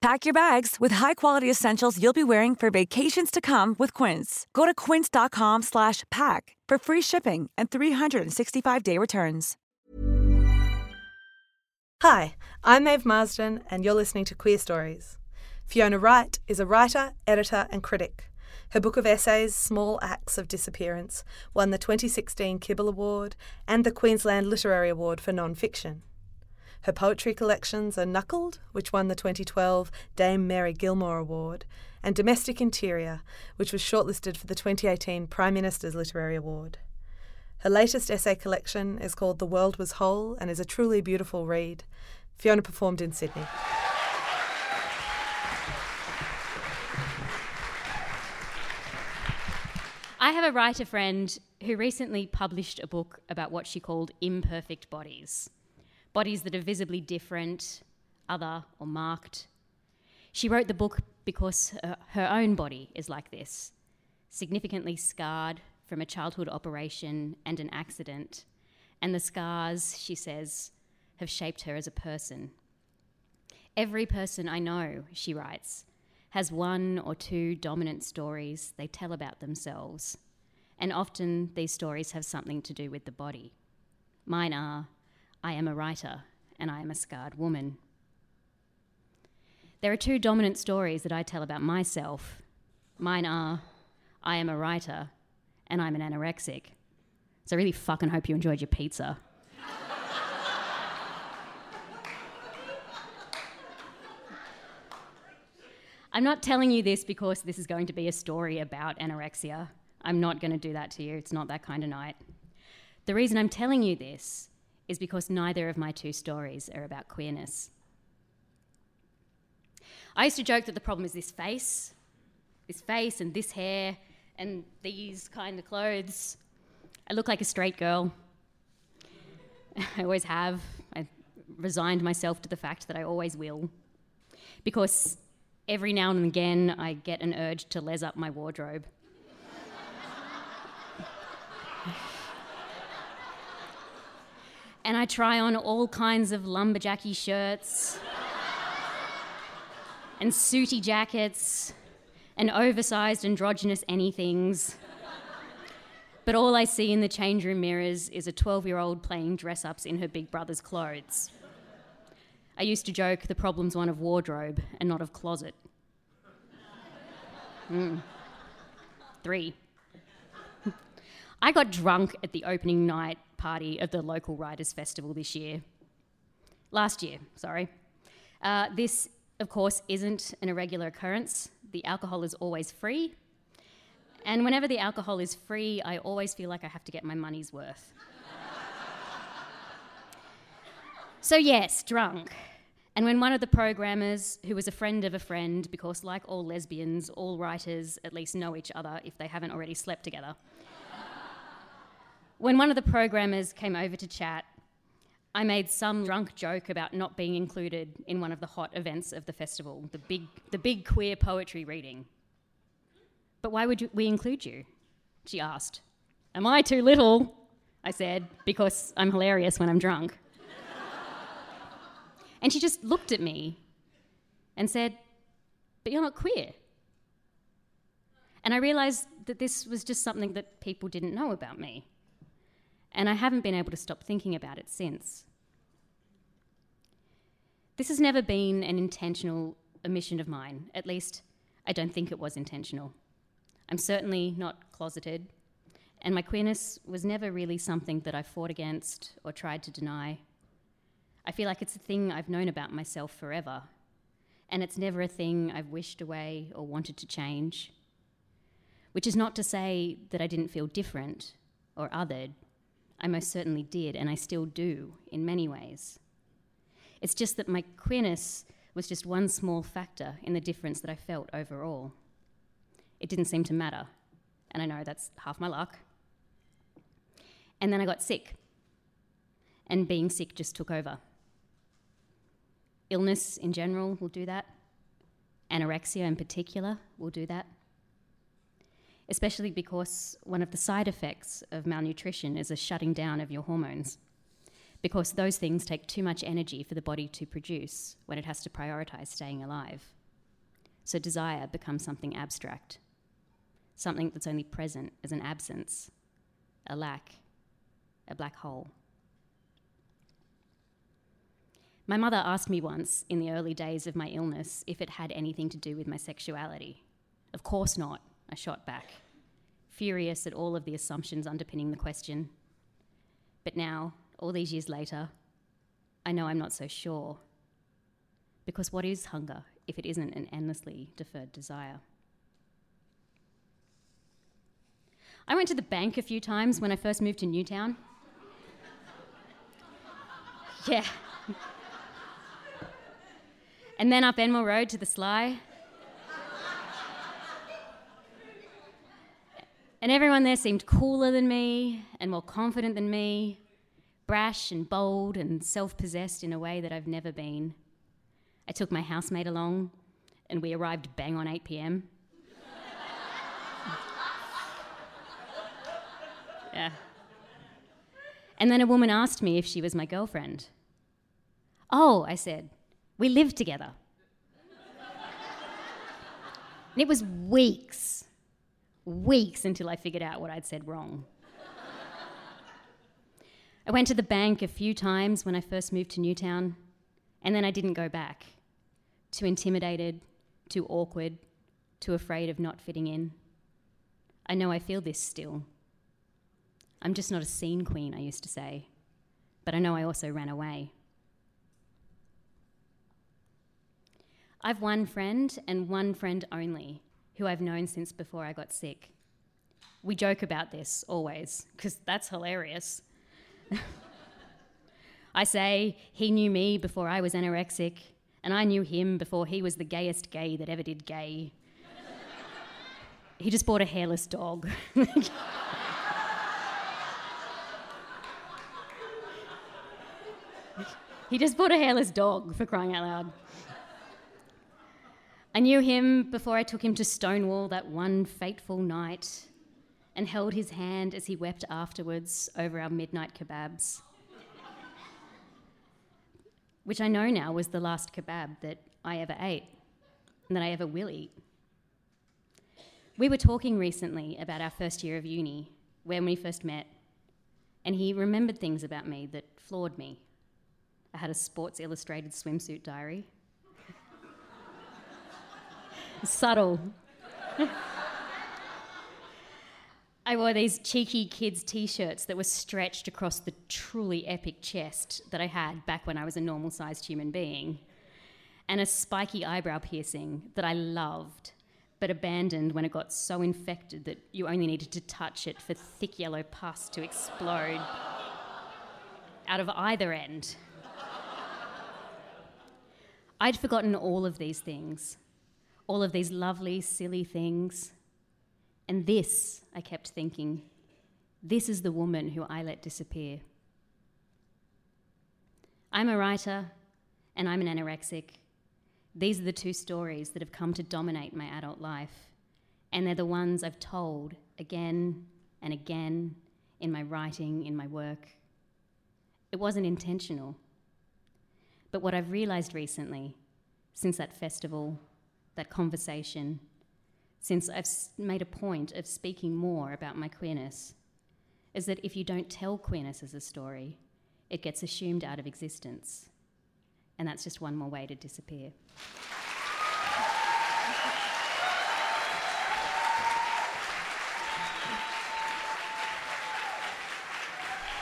Pack your bags with high-quality essentials you'll be wearing for vacations to come with Quince. Go to quince.com slash pack for free shipping and 365-day returns. Hi, I'm Maeve Marsden, and you're listening to Queerstories. Fiona Wright is a writer, editor, and critic. Her book of essays, Small Acts of Disappearance, won the 2016 Kibble Award and the Queensland Literary Award for Non-Fiction. Her poetry collections are Knuckled, which won the 2012 Dame Mary Gilmore Award, and Domestic Interior, which was shortlisted for the 2018 Prime Minister's Literary Award. Her latest essay collection is called The World Was Whole and is a truly beautiful read. Fiona performed in Sydney. I have a writer friend who recently published a book about what she called imperfect bodies bodies that are visibly different, other, or marked. She wrote the book because her, own body is like this significantly scarred from a childhood operation and an accident. And the scars, she says, have shaped her as a person. Every person I know, she writes, has one or two dominant stories they tell about themselves. And often these stories have something to do with the body. Mine are I am a writer and I am a scarred woman. There are two dominant stories that I tell about myself. Mine are I am a writer and I'm an anorexic. So I really fucking hope you enjoyed your pizza. I'm not telling you this because this is going to be a story about anorexia. I'm not going to do that to you. It's not that kind of night. The reason I'm telling you this is because neither of my two stories are about queerness. I used to joke that the problem is this face, this face and this hair and these kind of clothes. I look like a straight girl. I always have. I resigned myself to the fact that I always will. Because every now and again I get an urge to les up my wardrobe. And I try on all kinds of lumberjacky shirts and sooty jackets and oversized androgynous anythings. But all I see in the change room mirrors is a 12 year old playing dress ups in her big brother's clothes. I used to joke the problem's one of wardrobe and not of closet. Mm. Three. I got drunk at the opening night party of the local Writers' Festival this year. Last year, sorry. Uh, this, of course, isn't an irregular occurrence. The alcohol is always free. And whenever the alcohol is free, I always feel like I have to get my money's worth. so, yes, drunk. And when one of the programmers, who was a friend of a friend, because like all lesbians, all writers at least know each other if they haven't already slept together, when one of the programmers came over to chat, I made some drunk joke about not being included in one of the hot events of the festival, the big, the big queer poetry reading. But why would we include you? She asked. Am I too little? I said, because I'm hilarious when I'm drunk. and she just looked at me and said, But you're not queer. And I realised that this was just something that people didn't know about me and I haven't been able to stop thinking about it since. This has never been an intentional omission of mine, at least, I don't think it was intentional. I'm certainly not closeted, and my queerness was never really something that I fought against or tried to deny. I feel like it's a thing I've known about myself forever, and it's never a thing I've wished away or wanted to change. Which is not to say that I didn't feel different or othered I most certainly did, and I still do in many ways. It's just that my queerness was just one small factor in the difference that I felt overall. It didn't seem to matter, and I know that's half my luck. And then I got sick. And being sick just took over. Illness in general will do that. Anorexia in particular will do that. Especially because one of the side effects of malnutrition is a shutting down of your hormones. Because those things take too much energy for the body to produce when it has to prioritize staying alive. So desire becomes something abstract, something that's only present as an absence, a lack, a black hole. My mother asked me once in the early days of my illness if it had anything to do with my sexuality. Of course not, I shot back, furious at all of the assumptions underpinning the question. But now, all these years later, I know I'm not so sure. Because what is hunger if it isn't an endlessly deferred desire? I went to the bank a few times when I first moved to Newtown. yeah. And then up Enmore Road to the Sly. And everyone there seemed cooler than me and more confident than me, brash and bold and self possessed in a way that I've never been. I took my housemate along, and we arrived bang on 8 pm. yeah. And then a woman asked me if she was my girlfriend. Oh, I said, we lived together. and it was weeks, weeks until I figured out what I'd said wrong. I went to the bank a few times when I first moved to Newtown, and then I didn't go back. Too intimidated, too awkward, too afraid of not fitting in. I know I feel this still. I'm just not a scene queen, I used to say, but I know I also ran away. I've one friend and one friend only who I've known since before I got sick. We joke about this always, because that's hilarious. I say he knew me before I was anorexic, and I knew him before he was the gayest gay that ever did gay. he just bought a hairless dog. he just bought a hairless dog for crying out loud. I knew him before I took him to Stonewall that one fateful night and held his hand as he wept afterwards over our midnight kebabs. Which I know now was the last kebab that I ever ate and that I ever will eat. We were talking recently about our first year of uni, when we first met, and he remembered things about me that floored me. I had a Sports Illustrated swimsuit diary subtle. I wore these cheeky kids' t shirts that were stretched across the truly epic chest that I had back when I was a normal sized human being, and a spiky eyebrow piercing that I loved but abandoned when it got so infected that you only needed to touch it for thick yellow pus to explode out of either end. I'd forgotten all of these things all of these lovely, silly things. And this, I kept thinking, this is the woman who I let disappear. I'm a writer and I'm an anorexic. These are the two stories that have come to dominate my adult life. And they're the ones I've told again and again in my writing, in my work. It wasn't intentional. But what I've realized recently, since that festival that conversation since I've made a point of speaking more about my queerness is that if you don't tell queerness as a story, it gets assumed out of existence. And that's just one more way to disappear.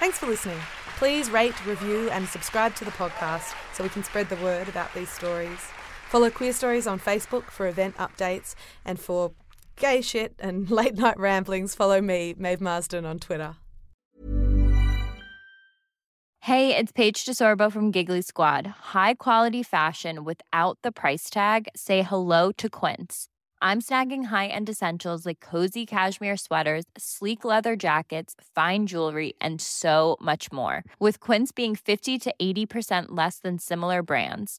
Thanks for listening. Please rate, review, and subscribe to the podcast so we can spread the word about these stories. Follow Queerstories on Facebook for event updates and for gay shit and late night ramblings, follow me, Maeve Marsden, on Twitter. Hey, it's Paige DeSorbo from Giggly Squad. High quality fashion without the price tag? Say hello to Quince. I'm snagging high-end essentials like cozy cashmere sweaters, sleek leather jackets, fine jewelry, and so much more. With Quince being 50 to 80% less than similar brands.